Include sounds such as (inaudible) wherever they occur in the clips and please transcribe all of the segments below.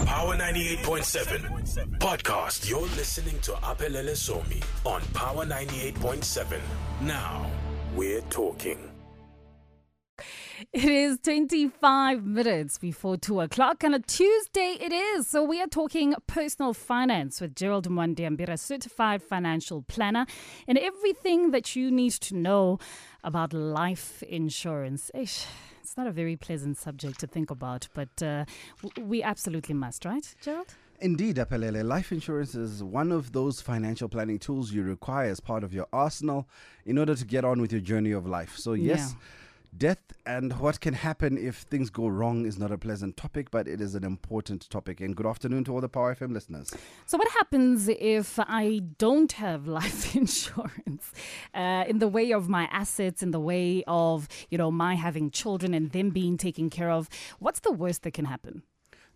Power 98.7 podcast. You're listening to Apelele Somi on Power 98.7. Now we're talking. It is 25 minutes before 2 o'clock and a Tuesday it is. So we are talking personal finance with Gerald Mwandiambira, certified financial planner, and everything that you need to know about life insurance. Ish, it's not a very pleasant subject to think about, but uh, we absolutely must, right, Gerald? Indeed, Apelele, life insurance is one of those financial planning tools you require as part of your arsenal in order to get on with your journey of life. So, yes, death and what can happen if things go wrong is not a pleasant topic, but it is an important topic. And good afternoon to all the Power FM listeners. So, what happens if I don't have (laughs) life (laughs) insurance uh, in the way of my assets, in the way of you know my having children and them being taken care of? What's the worst that can happen?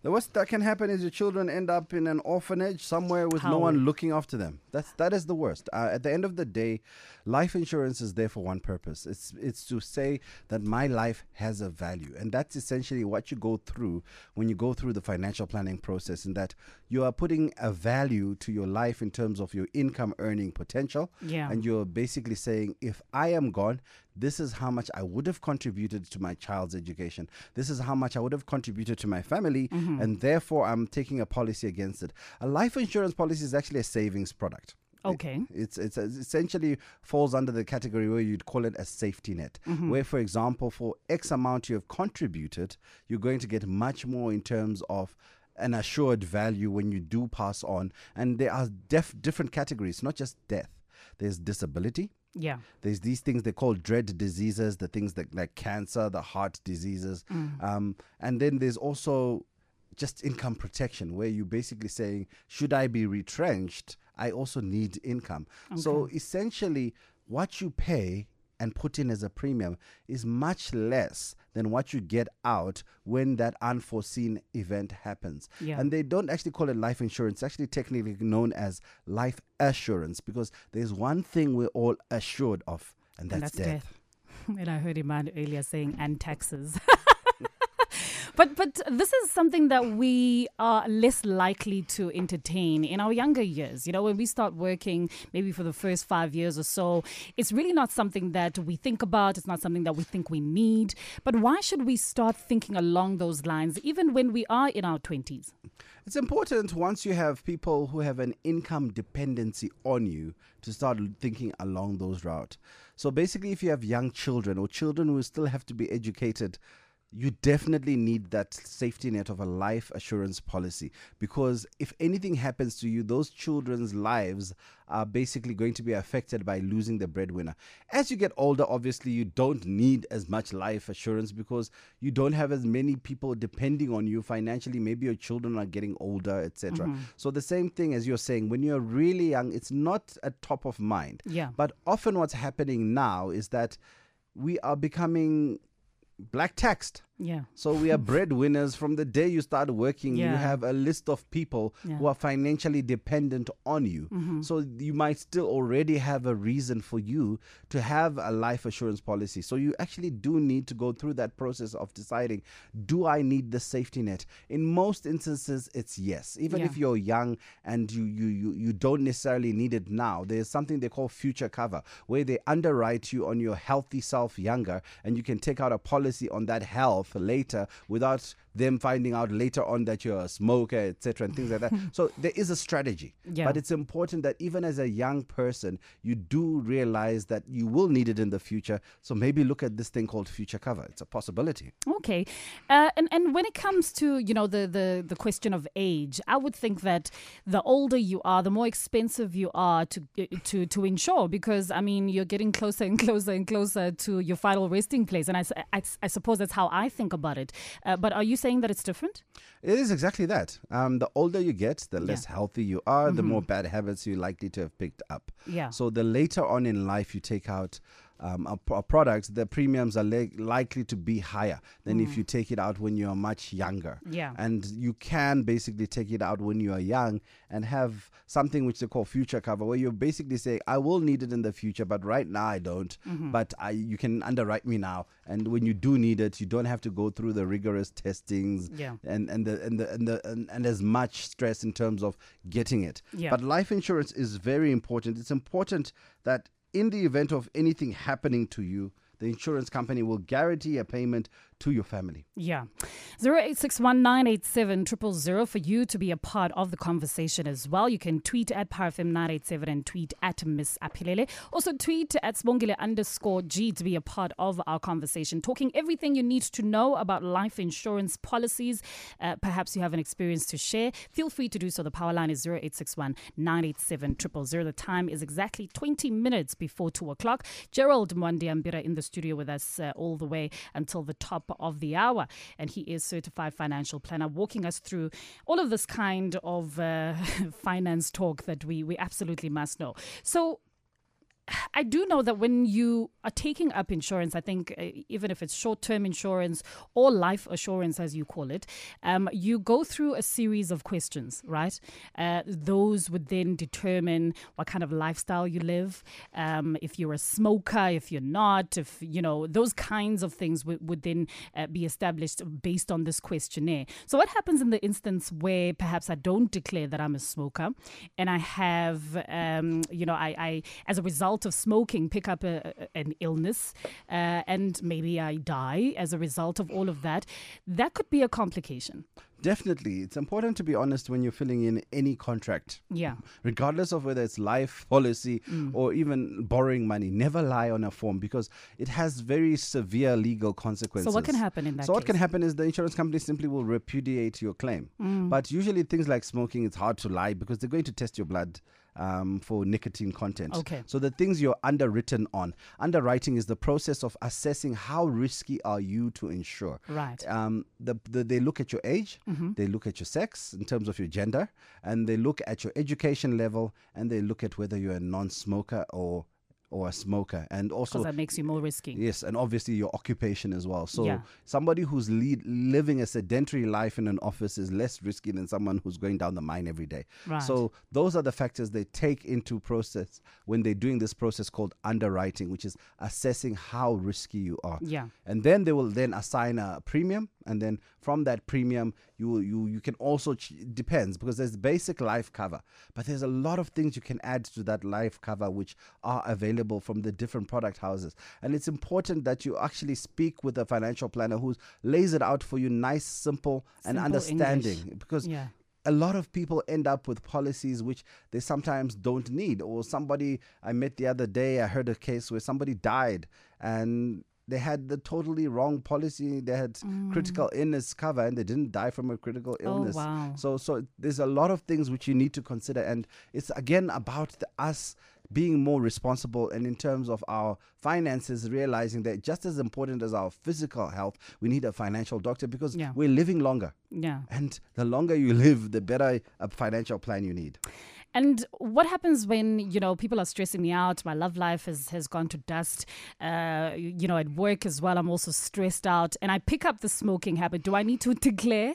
The worst that can happen is your children end up in an orphanage somewhere with no one looking after them. That's that is the worst. Uh, at the end of the day, life insurance is there for one purpose. It's it's to say that my life has a value, and that's essentially what you go through when you go through the financial planning process. In that you are putting a value to your life in terms of your income earning potential, Yeah. and you're basically saying, if I am gone, this is how much I would have contributed to my child's education. This is how much I would have contributed to my family, mm-hmm. and therefore I'm taking a policy against it. A life insurance policy is actually a savings product. Okay. It's it's essentially falls under the category where you'd call it a safety net. Mm-hmm. Where, for example, for X amount you have contributed, you're going to get much more in terms of an assured value when you do pass on. And there are def- different categories, not just death. There's disability. Yeah. There's these things they call dread diseases, the things that like cancer, the heart diseases, um, and then there's also just income protection, where you're basically saying, should I be retrenched? I also need income. So essentially, what you pay and put in as a premium is much less than what you get out when that unforeseen event happens. Yeah. And they don't actually call it life insurance, it's actually technically known as life assurance because there's one thing we're all assured of, and that's, and that's death. death. (laughs) and I heard Iman earlier saying and taxes. (laughs) But but this is something that we are less likely to entertain in our younger years. You know, when we start working, maybe for the first five years or so, it's really not something that we think about. It's not something that we think we need. But why should we start thinking along those lines, even when we are in our twenties? It's important once you have people who have an income dependency on you to start thinking along those routes. So basically, if you have young children or children who still have to be educated, you definitely need that safety net of a life assurance policy because if anything happens to you, those children's lives are basically going to be affected by losing the breadwinner. As you get older, obviously, you don't need as much life assurance because you don't have as many people depending on you financially. Maybe your children are getting older, etc. Mm-hmm. So, the same thing as you're saying, when you're really young, it's not at top of mind. Yeah. But often what's happening now is that we are becoming black taxed. Yeah. So we are (laughs) breadwinners from the day you start working. You have a list of people Yeah. Mm-hmm. who are financially dependent on you. So you might still already have a reason for you to have a life assurance policy. So you actually do need to go through that process of deciding, do I need the safety net? In most instances, it's yes. Even Yeah. if you're young and you, you you you don't necessarily need it now, there's something they call future cover, where they underwrite you on your healthy self younger, and you can take out a policy on that health later without them finding out later on that you're a smoker, etc., and things like that. (laughs) so there is a strategy, Yeah. but it's important that even as a young person, you do realize that you will need it in the future. So maybe look at this thing called future cover. It's a possibility. Okay, uh, and and when it comes to you know the, the the question of age, I would think that the older you are, the more expensive you are to to to insure because I mean you're getting closer and (laughs) closer and closer to your final resting place, and I I suppose that's how I think about it. Uh, but are you saying that it's different? It is exactly that. Um, the older you get, the less healthy you are, the more bad habits you're likely to have picked up. Yeah. So the later on in life you take out um, a, pro- products, the premiums are li- likely to be higher than if you take it out when you are much younger. Yeah. And you can basically take it out when you are young and have something which they call future cover, where you basically say, I will need it in the future, but right now I don't. Mm-hmm. But I, you can underwrite me now. And when you do need it, you don't have to go through the rigorous testings Yeah. and, and, the, and, the, and, the, and, and as much stress in terms of getting it. Yeah. But life insurance is very important. It's important that in the event of anything happening to you, the insurance company will guarantee a payment to your family. Yeah. 0861987000 for you to be a part of the conversation as well. You can tweet at PowerFM987 and tweet at Miss Apilele. Also tweet at Sbongile underscore G to be a part of our conversation, talking everything you need to know about life insurance policies. Uh, perhaps you have an experience to share. Feel free to do so. The power line is 0861 987 The time is exactly 20 minutes before 2 o'clock. Gerald Mwandiambira in the studio with us uh, all the way until the top of the hour. And he is certified financial planner, walking us through all of this kind of uh, (laughs) finance talk that we, we absolutely must know. So, I do know that when you are taking up insurance, I think uh, even if it's short term insurance or life assurance, as you call it, um, you go through a series of questions, right? Uh, those would then determine what kind of lifestyle you live, um, if you're a smoker, if you're not, if, you know, those kinds of things would, would then uh, be established based on this questionnaire. So, what happens in the instance where perhaps I don't declare that I'm a smoker and I have, um, you know, I, I, as a result of smoking, pick up a, an illness uh, and maybe I die as a result of all of that, that could be a complication. Definitely. It's important to be honest when you're filling in any contract. Yeah. regardless of whether it's life policy Mm. or even borrowing money never lie on a form because it has very severe legal consequences So, what can happen in that so what can happen is the insurance company simply will repudiate your claim Mm. but usually things like smoking it's hard to lie because they're going to test your blood um, for nicotine content Okay. so the things you're underwritten on underwriting is the process of assessing how risky are you to insure Right. um, the, the, they look at your age, Mm-hmm. they look at your sex in terms of your gender, and they look at your education level, and they look at whether you're a non-smoker or or a smoker, and also Because that makes you more risky. Yes, and obviously your occupation as well. So Yeah. somebody who's lead, living a sedentary life in an office is less risky than someone who's going down the mine every day. Right. So those are the factors they take into process when they're doing this process called underwriting, which is assessing how risky you are. Yeah. And then they will then assign a premium, and then from that premium, you you you can also ch- depends because there's basic life cover, but there's a lot of things you can add to that life cover which are available from the different product houses. And it's important that you actually speak with a financial planner who lays it out for you, nice, simple, and understanding. English. Because Yeah. a lot of people end up with policies which they sometimes don't need. Or somebody I met the other day, I heard a case where somebody died and they had the totally wrong policy. They had mm. critical illness cover and they didn't die from a critical illness. Oh, illness. wow. So, so there's a lot of things which you need to consider, and it's again about the, us being more responsible and in terms of our finances realizing that just as important as our physical health we need a financial doctor because Yeah. we're living longer Yeah. and the longer you live, the better a financial plan you need. And what happens when you know people are stressing me out? My love life has has gone to dust. Uh, you know, at work as well, I'm also stressed out, and I pick up the smoking habit. Do I need to (laughs) declare?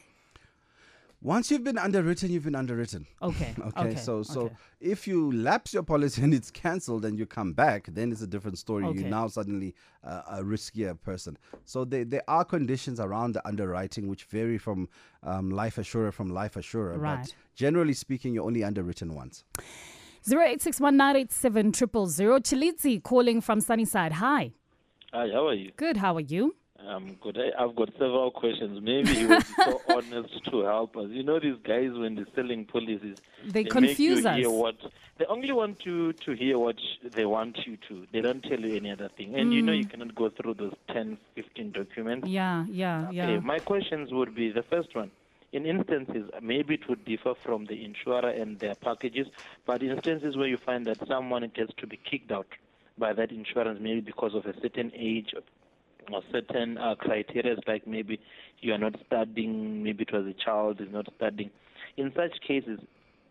Once you've been underwritten, you've been underwritten. (laughs) (laughs) Okay. Okay, so so okay. if you lapse your policy (laughs) and it's cancelled and you come back, then it's a different story. Okay. You're now suddenly uh, a riskier person. So there there are conditions around the underwriting which vary from um, life assurer from life assurer. Right. But generally speaking, you're only underwritten once. Zero eight six one nine eight seven triple zero. Chilitzi calling from Sunnyside. Hi. Hi, how are you? Good. How are you? I'm good. I've got several questions. Maybe you would be so (laughs) honest to help us. You know, these guys when they're selling policies, They make confuse us. What they only want you to hear what they want you to. They don't tell you any other thing. And you know, you cannot go through those 10, 15 documents. Mm. Yeah. Yeah. Yeah. My questions would be the first one. In instances, maybe it would differ from the insurer and their packages, but instances where you find that someone gets to be kicked out by that insurance, maybe because of a certain age or certain uh, criteria, like maybe you are not studying, maybe it was a child is not studying. In such cases,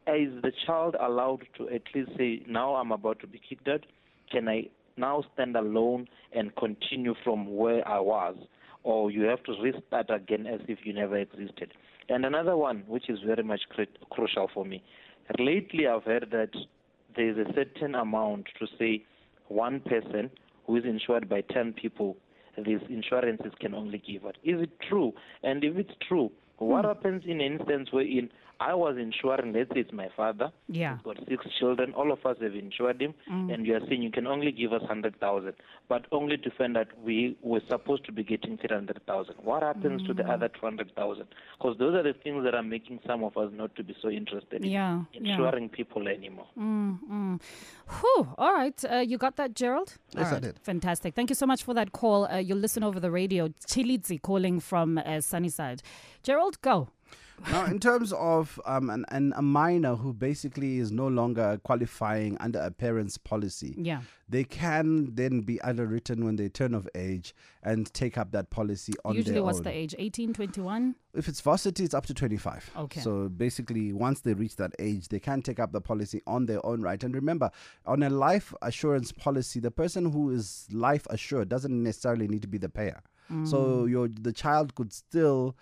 is the child allowed to at least say, now I'm about to be kicked out? Can I now stand alone and continue from where I was, or you have to restart again as if you never existed. And another one, which is very much crit- crucial for me. Lately, I've heard that there is a certain amount to say one person who is insured by 10 people, these insurances can only give out. Is it true? And if it's true, what happens in an instance wherein I was insuring, let's say it's my father, Yeah. He's got six children. All of us have insured him, and you are saying you can only give us hundred thousand, but only to find that we were supposed to be getting three hundred thousand. What happens to the other two hundred thousand? Because those are the things that are making some of us not to be so interested Yeah, in yeah. insuring people anymore. Whew. All right. Uh, you got that, Gerald? Yes, All I did. Fantastic. Thank you so much for that call. Uh, you'll listen over the radio. Chilidzi calling from uh, Sunnyside. Gerald, go. now, in terms of um, an, an, a minor who basically is no longer qualifying under a parent's policy, Yeah. they can then be underwritten when they turn of age and take up that policy on Usually, their what's own. the age? 18, 21? If it's varsity, it's up to 25. Okay. So basically, once they reach that age, they can take up the policy on their own right. And remember, on a life assurance policy, the person who is life assured doesn't necessarily need to be the payer. So your the child could still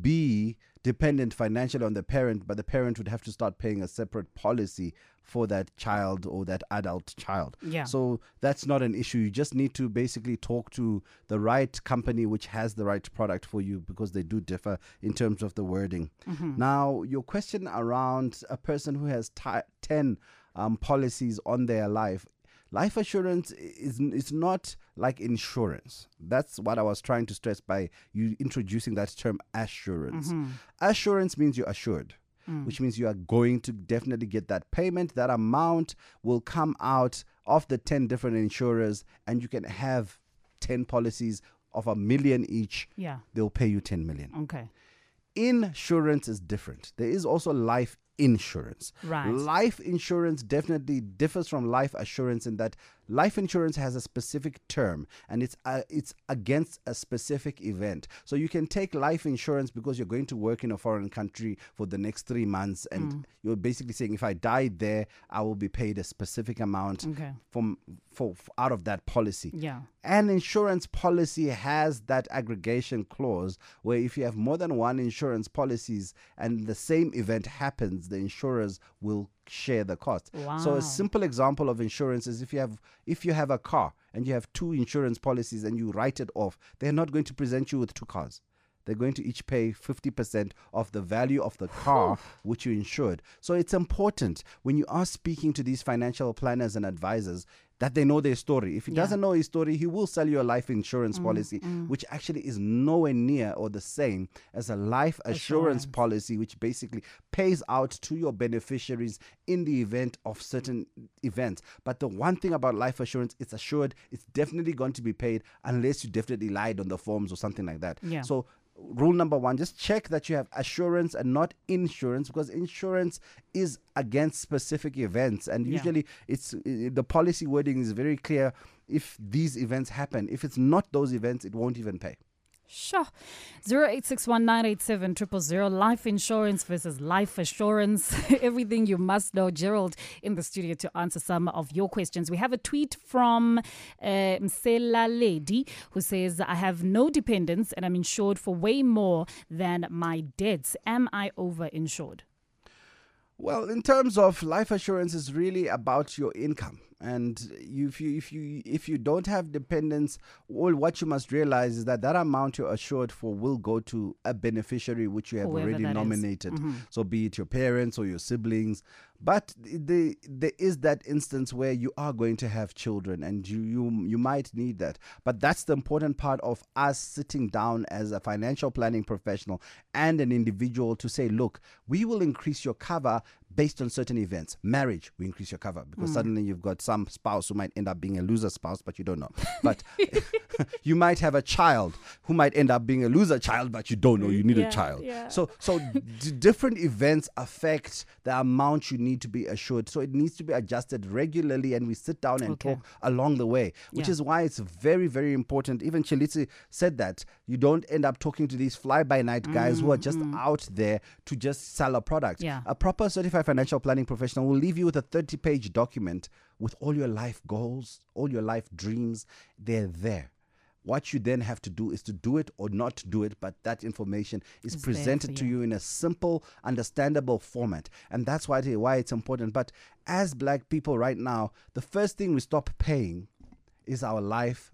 be dependent financially on the parent, but the parent would have to start paying a separate policy for that child or that adult child. Yeah. So that's not an issue. You just need to basically talk to the right company which has the right product for you because they do differ in terms of the wording. Now, your question around a person who has ti 10 um, policies on their life. Life assurance is is not like insurance. That's what I was trying to stress by you introducing that term assurance. Mm-hmm. Assurance means you're assured mm. which means you are going to definitely get that payment. That amount will come out of the 10 different insurers, and you can have 10 policies of a million each. Yeah. They'll pay you 10 million. Okay. Insurance is different. There is also life insurance. Right. Life insurance definitely differs from life assurance in that life insurance has a specific term and it's uh, it's against a specific event. So you can take life insurance because you're going to work in a foreign country for the next 3 months and Mm. you're basically saying if I die there I will be paid a specific amount Okay. from for, for out of that policy. Yeah. An insurance policy has that aggregation clause where if you have more than one insurance policies and the same event happens, the insurers will share the cost. So a simple example of insurance is if you have if you have a car and you have two insurance policies and you write it off, they're not going to present you with two cars. They're going to each pay 50% of the value of the car which you insured. So it's important when you are speaking to these financial planners and advisors that they know their story. If he Yeah. Mm, doesn't know his story, he will sell you a life insurance policy, which actually is nowhere near or the same as a life assurance Assurance. policy, which basically pays out to your beneficiaries in the event of certain events. But the one thing about life assurance, it's assured, it's definitely going to be paid unless you definitely lied on the forms or something like that. Yeah. So rule number one just check that you have assurance and not insurance because insurance is against specific events. And Yeah. usually it's the policy wording is very clear. If these events happen if it's not those events it won't even pay Sure. 0861987000. Life insurance versus life assurance. (laughs) Everything you must know. Gerald in the studio to answer some of your questions. We have a tweet from uh, Msela Lady who says, I have no dependents and I'm insured for way more than my debts. Am I over insured? Well, in terms of life assurance, is really about your income, and if you if you if you don't have dependents, well, what you must realize is that that amount you're assured for will go to a beneficiary which you have Whoever already nominated. Mm-hmm. So, be it your parents or your siblings. But the, there is that instance where you are going to have children, and you you you might need that. But that's the important part of us sitting down as a financial planning professional and an individual to say, look, we will increase your cover based on certain events. Marriage, we increase your cover because hmm. suddenly you've got some spouse who might end up being a loser spouse, but you don't know. (laughs) But (laughs) you might have a child who might end up being a loser child, but you don't know. You need Yeah, a child. yeah. So so (laughs) d- different events affect the amount you need to be assured. So it needs to be adjusted regularly, and we sit down and Okay. talk along the way, which Yeah. is why it's very very important. Even Chalitsi said that you don't end up talking to these fly by night guys who are just out there to just sell a product. Yeah. A proper certified certified financial planning professional will leave you with a 30 page document with all your life goals, all your life dreams. They're there. What you then have to do is to do it or not do it, but that information is It's presented to you. you in a simple, understandable format. And that's why, why it's important. But as black people right now, the first thing we stop paying is our life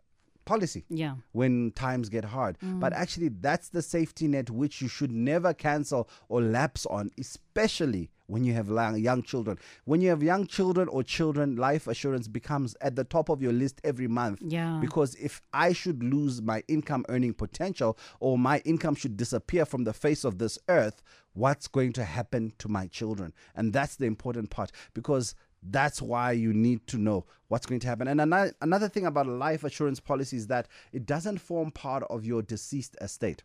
policy Yeah. when times get hard. Mm. But actually, that's the safety net which you should never cancel or lapse on, especially when you have young children. When you have young children or children, life assurance becomes at the top of your list every month. Yeah. Because if I should lose my income earning potential or my income should disappear from the face of this earth, what's going to happen to my children? And that's the important part because that's why you need to know what's going to happen. And another, another thing about a life assurance policy is that it doesn't form part of your deceased estate.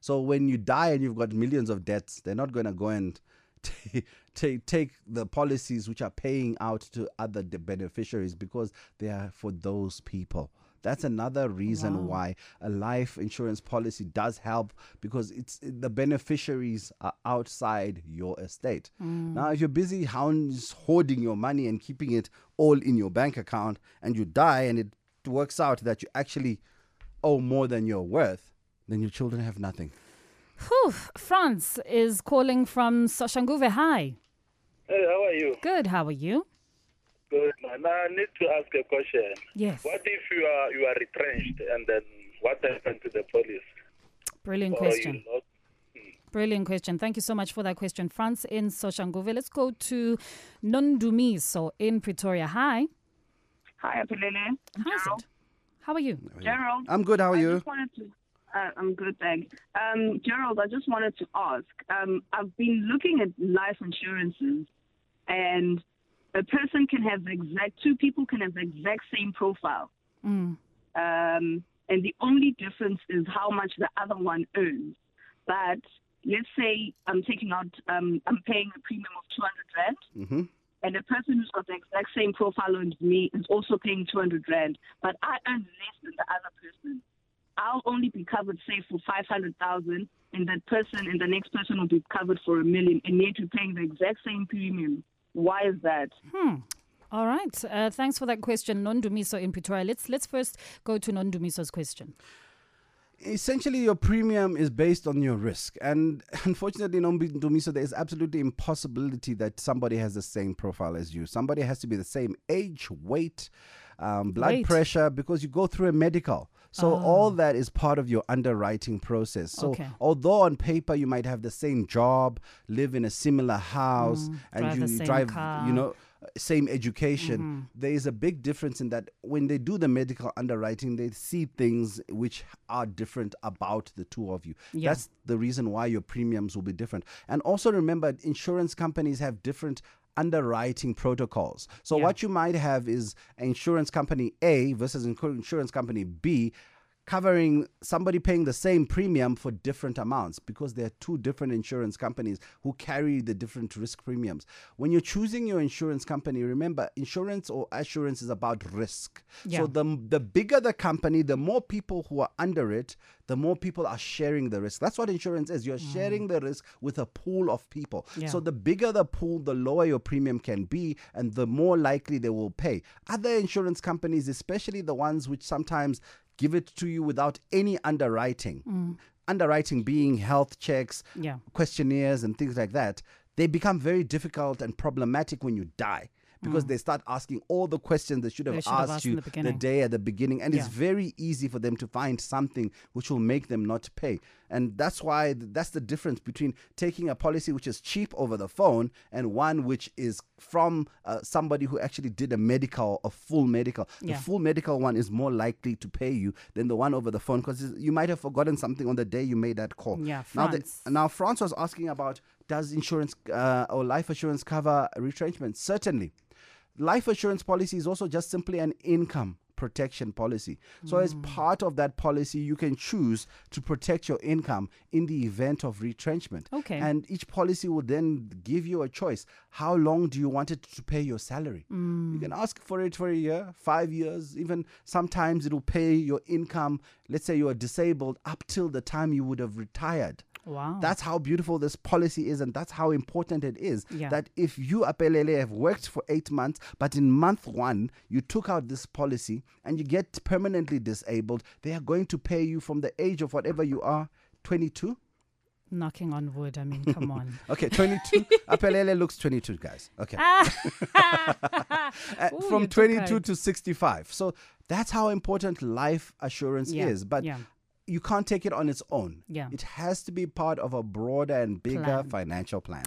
So when you die and you've got millions of debts, they're not going to go and (laughs) take take take the policies which are paying out to other de- beneficiaries because they are for those people. That's another reason why a life insurance policy does help because it's the beneficiaries are outside your estate. Mm. Now, if you're busy hounds hoarding your money and keeping it all in your bank account, and you die, and it works out that you actually owe more than you're worth, then your children have nothing. Whew. France is calling from Soshanguve. Hi. Hey, how are you? Good. How are you? Good, man. I need to ask a question. Yes. What if you are you are retrenched and then what happened to the police? Brilliant Or question. Brilliant question. Thank you so much for that question. France in Soshanguve. Let's go to Nondumiso in Pretoria. Hi. Hi, Apelele. Hi, Gerald. Sid. How are you? Gerald. I'm good. How are I you? just wanted to. Uh, I'm good, thanks. Um, Gerald, I just wanted to ask. Um, I've been looking at life insurances, and a person can have the exact two people can have the exact same profile, Mm. um, and the only difference is how much the other one earns. But let's say I'm taking out, um, I'm paying a premium of 200 rand, Mm-hmm. and the person who's got the exact same profile as me is also paying 200 rand, but I earn less than the other person. I'll only be covered, say, for 500,000, and that person and the next person will be covered for a million, and yet you're paying the exact same premium. Why is that? All right. Uh, thanks for that question, Nondumiso in Pretoria. Let's let's first go to Nondumiso's question. essentially your premium is based on your risk and (laughs) unfortunately Nondumiso, there is absolutely impossibility that somebody has the same profile as you somebody has to be the same age weight um, blood Weight. pressure because you go through a medical so ah. all that is part of your underwriting process so Okay. although on paper you might have the same job live in a similar house mm, and drive you drive car. you know same education mm-hmm. there is a big difference in that when they do the medical underwriting they see things which are different about the two of you Yeah. that's the reason why your premiums will be different and also remember insurance companies have different underwriting protocols so Yeah. what you might have is insurance company a versus insurance company b covering somebody paying the same premium for different amounts because there are two different insurance companies who carry the different risk premiums. When you're choosing your insurance company, remember insurance or assurance is about risk. Yeah. So the the bigger the company, the more people who are under it, the more people are sharing the risk. That's what insurance is. You're mm. sharing the risk with a pool of people. Yeah. So the bigger the pool, the lower your premium can be, and the more likely they will pay. Other insurance companies, especially the ones which sometimes give it to you without any underwriting, mm. underwriting being health checks, Yeah. questionnaires, and things like that, they become very difficult and problematic when you die. Because they start asking all the questions they should have, Mm. They should have asked, asked you the the, day at the beginning, and it's very easy for them to find something which will make them not pay. And that's why that's the difference between taking a policy which is cheap over the phone and one which is from uh, somebody who actually did a medical, a full medical. Yeah. The full medical one is more likely to pay you than the one over the phone because you might have forgotten something on the day you made that call. Yeah, Now, the, France. now France was asking about does insurance uh, or life assurance cover retrenchment? Certainly. Life assurance policy is also just simply an income protection policy. So, as part of that policy, you can choose to protect your income in the event of retrenchment. Okay. And each policy will then give you a choice. How long do you want it to pay your salary? You can ask for it for a year, five years, even sometimes it will pay your income. Let's say you are disabled up till the time you would have retired. Wow. That's how beautiful this policy is, and that's how important it is. Yeah. That if you, Apelele, have worked for eight months, but in month one, you took out this policy and you get permanently disabled, they are going to pay you from the age of whatever you are 22. Knocking on wood. I mean, (laughs) come on. Okay, 22. (laughs) Apelele looks 22, guys. Okay. (laughs) Uh, Ooh, from 22 to 65. So that's how important life assurance Yeah, is. But yeah. You can't take it on its own. Yeah. It has to be part of a broader and bigger Plan. financial plan.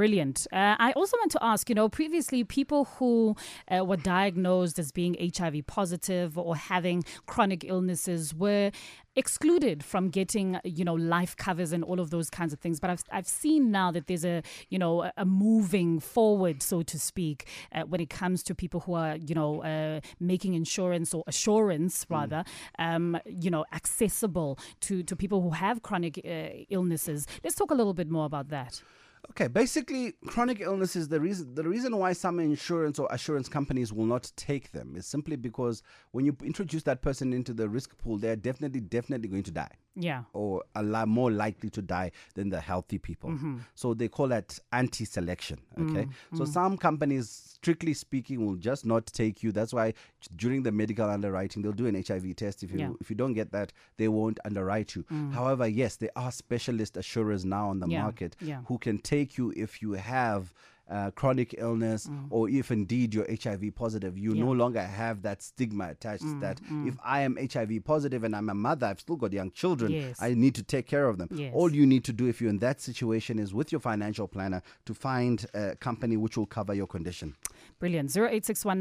Brilliant. Uh, I also want to ask you know, previously people who uh, were diagnosed as being HIV positive or having chronic illnesses were excluded from getting, you know, life covers and all of those kinds of things. But I've, I've seen now that there's a, you know, a- moving forward, so to speak, uh, when it comes to people who are, you know, uh, making insurance or assurance rather, um, you know, accessible to, to people who have chronic uh, illnesses. Let's talk a little bit more about that. Okay, basically, chronic illness is the reason. The reason why some insurance or assurance companies will not take them is simply because when you introduce that person into the risk pool, they're definitely, definitely going to die. Yeah. or a lot more likely to die than the healthy people. Mm-hmm. So they call that anti-selection. Mm, okay, so mm. some companies, strictly speaking, will just not take you. That's why during the medical underwriting, they'll do an HIV test. If you Yeah. if you don't get that, they won't underwrite you. Mm. However, yes, there are specialist assurers now on the Yeah, market yeah. who can take you if you have. Uh, chronic illness, or if indeed you're HIV positive, you Mm. Yeah. Mm, no longer have that stigma attached. That if I am HIV positive and I'm a mother, I've still got young children. Yes. I need to take care of them. Yes. All you need to do if you're in that situation is with your financial planner to find a company which will cover your condition. Brilliant. 0861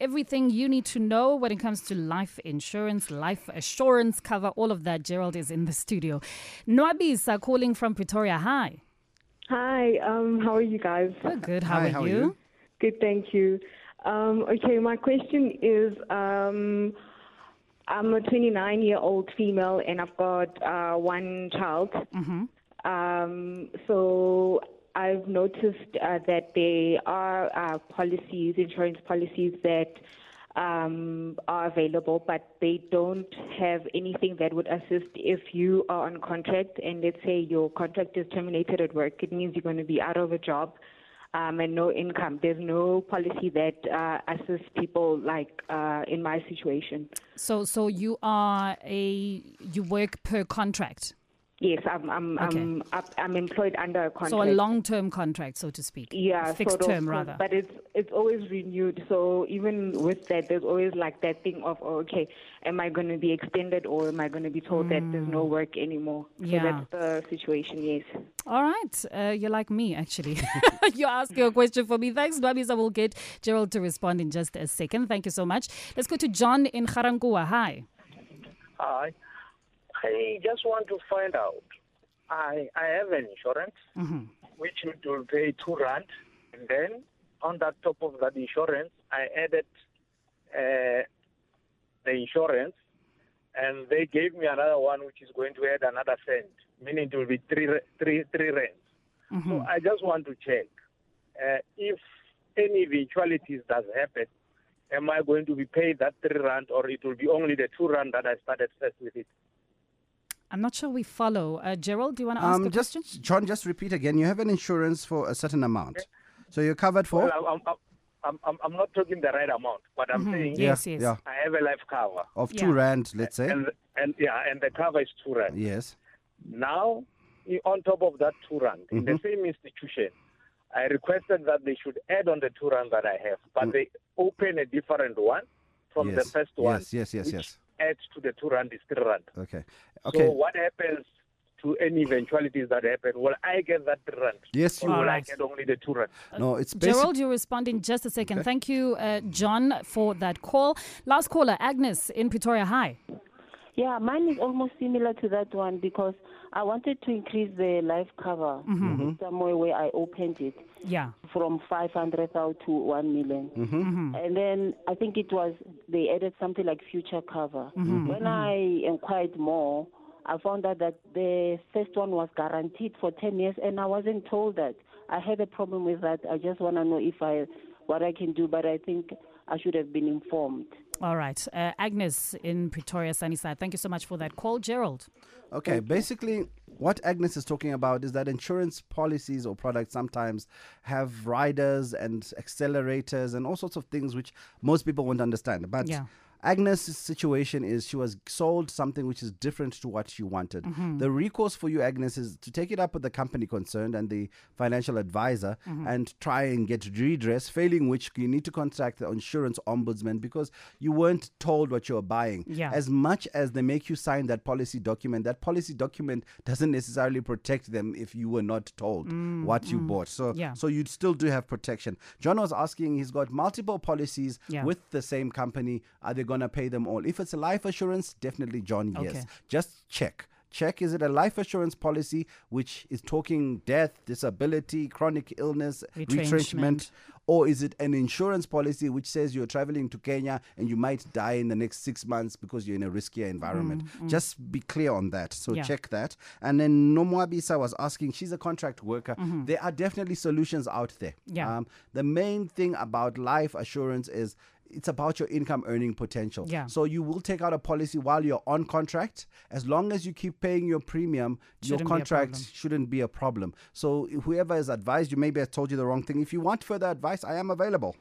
Everything you need to know when it comes to life insurance, life assurance cover, all of that. Gerald is in the studio. Nwabisa calling from Pretoria. Hi. Hi, um, how are you guys? We're good. How, Hi, are, how are you? you? Good, thank you. Um, okay, my question is um, I'm a 29 year old female and I've got uh, one child. Um, so I've noticed uh, that there are uh, policies, insurance policies that um, are available, but they don't have anything that would assist if you are on contract and let's say your contract is terminated at work. It means you're going to be out of a job um, and no income. There's no policy that uh, assists people like uh, in my situation. So, so you are a you work per contract. Yes, I'm I'm Okay. I'm, I'm employed under a contract. So a long-term contract, so to speak. yeah, fixed sort of, term con- rather. But it's it's always renewed. So even with that, there's always like that thing of oh, okay, am I going to be extended or am I going to be told that there's no work anymore? So Mm. Yeah. that's the situation. Yes. All right, uh, you're like me actually. you're asking a question for me. Thanks, Nwabisa. We'll get Gerald to respond in just a second. Thank you so much. Let's go to John in Ga-Rankuwa. Hi. Hi. I just want to find out. I I have an insurance which it will pay two rand, and then on that top of that insurance, I added uh, the insurance, and they gave me another one which is going to add another cent, meaning it will be three three three rands. So I just want to check uh, if any eventualities does happen. Am I going to be paid that three rand, or it will be only the two rand that I started first with it? I'm not sure we follow. Uh, Gerald, do you want to ask Um, a just question? John, just repeat again. You have an insurance for a certain amount, so you're covered for. Well, I'm, I'm, I'm, I'm, I'm not talking the right amount, but I'm saying Yes, yeah, yes. yeah, I have a life cover, of Yeah. two rand, let's say. and and yeah, and the cover is two rand. yes. Now, on top of that two rand, in the same institution, I requested that they should add on the two rand that I have, but they open a different one from yes. the first one. Yes, yes, yes, which yes. Adds to the two rand is three rand. Okay. Okay. So what happens to any eventualities that happen? Will I get that three rand? Yes, you or will. will I get only the two rand? no, it's basic. Gerald, you respond in just a second. Thank you, uh, John, for that call. Last caller, Agnes in Pretoria. Hi. Yeah, mine is almost similar to that one because I wanted to increase the life cover mm-hmm. somewhere mm-hmm. where I opened it Yeah. from 500,000 to 1 million. Mm-hmm. And then I think it was, they added something like future cover. When I inquired more, I found out that the first one was guaranteed for 10 years and I wasn't told that. I had a problem with that. I just want to know if I, what I can do, but I think I should have been informed. All right. Uh, Agnes in Pretoria, Sunnyside, thank you so much for that call. Gerald. Okay, basically, what Agnes is talking about is that insurance policies or products sometimes have riders and accelerators and all sorts of things which most people won't understand. But Yeah. Agnes' situation is she was sold something which is different to what she wanted. Mm-hmm. The recourse for you, Agnes, is to take it up with the company concerned and the financial advisor Mm-hmm. and try and get redress, failing which you need to contact the insurance ombudsman because you weren't told what you were buying. Yeah. As much as they make you sign that policy document, that policy document doesn't necessarily protect them if you were not told what you bought. So, Mm, Yeah. so you still do have protection. John was asking, he's got multiple policies Yeah. with the same company. Are they going to pay them all? If it's a life assurance, definitely John, yes. Okay. Just check. Check is it a life assurance policy which is talking death, disability, chronic illness, Retrenchment. retrenchment, or is it an insurance policy which says you're traveling to Kenya and you might die in the next six months because you're in a riskier environment? Just be clear on that. So Yeah. check that. And then Nomwabisa was asking, she's a contract worker. There are definitely solutions out there. Mm-hmm. Yeah. Um, the main thing about life assurance is it's about your income earning potential. Yeah. So you will take out a policy while you're on contract. As long as you keep paying your premium, Shouldn't your contract shouldn't be a problem. So whoever has advised you, maybe has told you the wrong thing. If you want further advice, I am available.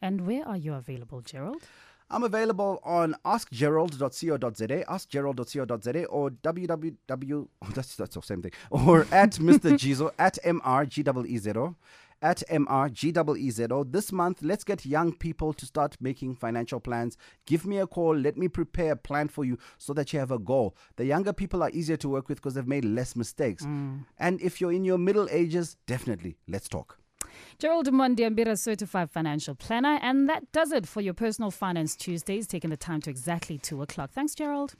And where are you available, Gerald? I'm available on askgerald.co.za, askgerald.co.za, or www. Oh, (laughs) that's that's the same thing. Or at Mr. Gizo at mrgezero at mrgezero. This month, let's get young people to start making financial plans. Give me a call. Let me prepare a plan for you so that you have a goal. The younger people are easier to work with because they've made less mistakes. Mm. And if you're in your middle ages, definitely let's talk. Gerald Mwandiambira, certified financial planner. And that does it for your personal finance Tuesdays, taking the time to exactly two o'clock. Thanks, Gerald.